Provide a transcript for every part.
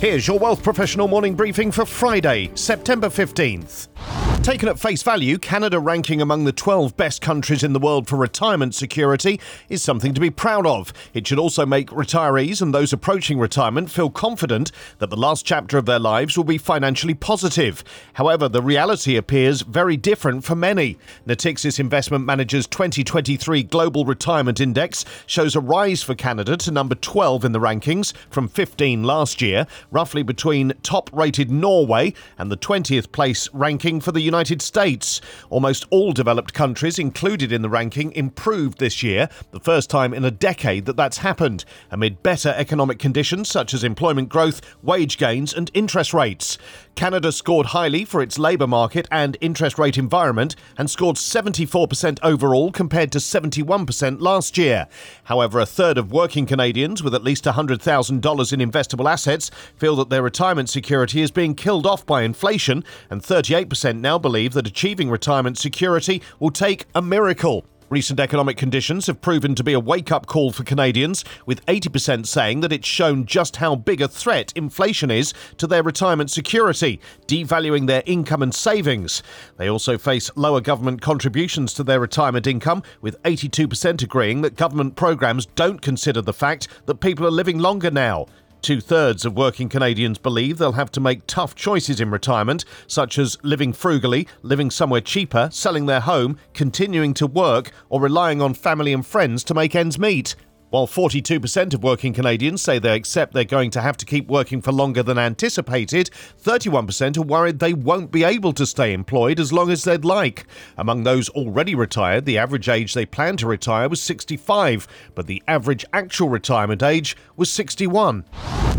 Here's your Wealth Professional morning briefing for Friday, September 15th. Taken at face value, Canada ranking among the 12 best countries in the world for retirement security is something to be proud of. It should also make retirees and those approaching retirement feel confident that the last chapter of their lives will be financially positive. However, the reality appears very different for many. Natixis Investment Manager's 2023 Global Retirement Index shows a rise for Canada to number 12 in the rankings from 15 last year, roughly between top rated Norway and the 20th place ranking for the United States. Almost all developed countries included in the ranking improved this year, the first time in a decade that that's happened, amid better economic conditions such as employment growth, wage gains, and interest rates. Canada scored highly for its labour market and interest rate environment and scored 74% overall compared to 71% last year. However, a third of working Canadians with at least $100,000 in investable assets feel that their retirement security is being killed off by inflation, and 38% now believe that achieving retirement security will take a miracle. Recent economic conditions have proven to be a wake up call for Canadians, with 80% saying that it's shown just how big a threat inflation is to their retirement security, devaluing their income and savings. They also face lower government contributions to their retirement income, with 82% agreeing that government programs don't consider the fact that people are living longer now. Two thirds of working Canadians believe they'll have to make tough choices in retirement, such as living frugally, living somewhere cheaper, selling their home, continuing to work, or relying on family and friends to make ends meet. While 42% of working Canadians say they accept they're going to have to keep working for longer than anticipated, 31% are worried they won't be able to stay employed as long as they'd like. Among those already retired, the average age they plan to retire was 65, but the average actual retirement age was 61.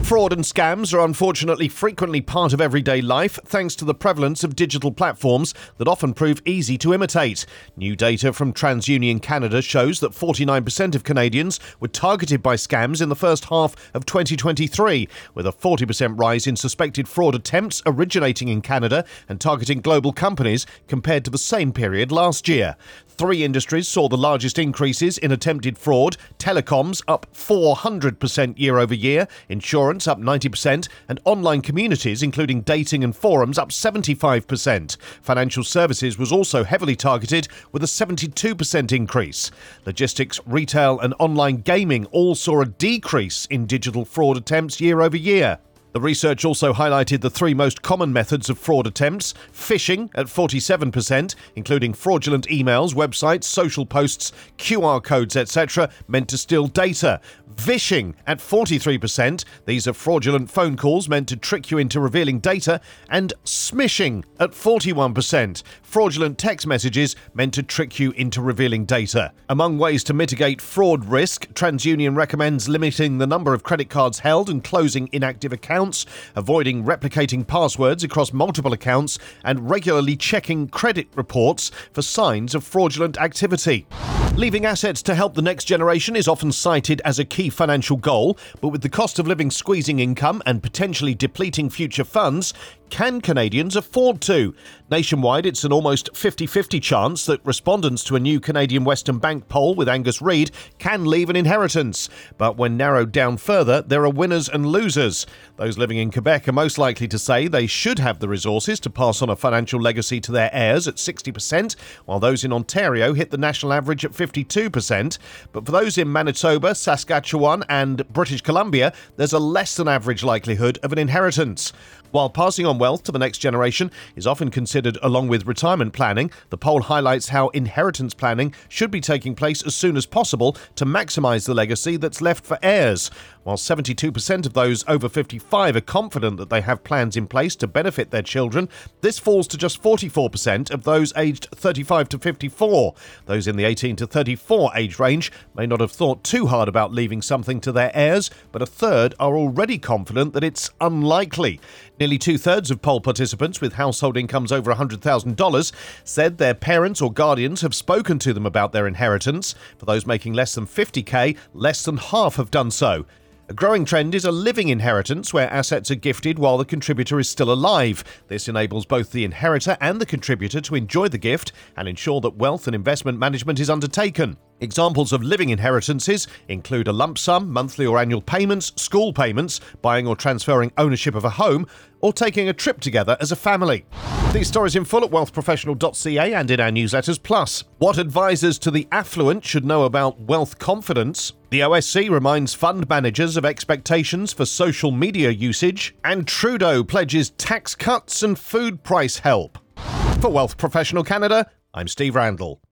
Fraud and scams are unfortunately frequently part of everyday life thanks to the prevalence of digital platforms that often prove easy to imitate. New data from TransUnion Canada shows that 49% of Canadians were targeted by scams in the first half of 2023, with a 40% rise in suspected fraud attempts originating in Canada and targeting global companies compared to the same period last year. Three industries saw the largest increases in attempted fraud telecoms up 400% year over year, insurance up 90%, and online communities, including dating and forums, up 75%. Financial services was also heavily targeted with a 72% increase. Logistics, retail, and online gaming all saw a decrease in digital fraud attempts year over year. The research also highlighted the three most common methods of fraud attempts phishing at 47%, including fraudulent emails, websites, social posts, QR codes, etc., meant to steal data. Vishing at 43%, these are fraudulent phone calls meant to trick you into revealing data. And smishing at 41%, fraudulent text messages meant to trick you into revealing data. Among ways to mitigate fraud risk, TransUnion recommends limiting the number of credit cards held and closing inactive accounts, avoiding replicating passwords across multiple accounts, and regularly checking credit reports for signs of fraudulent activity. Leaving assets to help the next generation is often cited as a key financial goal, but with the cost of living squeezing income and potentially depleting future funds, can Canadians afford to? Nationwide, it's an almost 50 50 chance that respondents to a new Canadian Western Bank poll with Angus Reid can leave an inheritance. But when narrowed down further, there are winners and losers. Those living in Quebec are most likely to say they should have the resources to pass on a financial legacy to their heirs at 60%, while those in Ontario hit the national average at 52%. But for those in Manitoba, Saskatchewan, and British Columbia, there's a less than average likelihood of an inheritance. While passing on wealth to the next generation is often considered along with retirement planning, the poll highlights how inheritance planning should be taking place as soon as possible to maximise the legacy that's left for heirs. While 72% of those over 55 are confident that they have plans in place to benefit their children, this falls to just 44% of those aged 35 to 54. Those in the 18 to 34 age range may not have thought too hard about leaving something to their heirs, but a third are already confident that it's unlikely. Nearly two thirds of poll participants with household incomes over $100,000 said their parents or guardians have spoken to them about their inheritance. For those making less than 50k, less than half have done so. A growing trend is a living inheritance where assets are gifted while the contributor is still alive. This enables both the inheritor and the contributor to enjoy the gift and ensure that wealth and investment management is undertaken. Examples of living inheritances include a lump sum, monthly or annual payments, school payments, buying or transferring ownership of a home, or taking a trip together as a family. These stories in full at wealthprofessional.ca and in our newsletters. Plus, what advisors to the affluent should know about wealth confidence. The OSC reminds fund managers of expectations for social media usage. And Trudeau pledges tax cuts and food price help. For Wealth Professional Canada, I'm Steve Randall.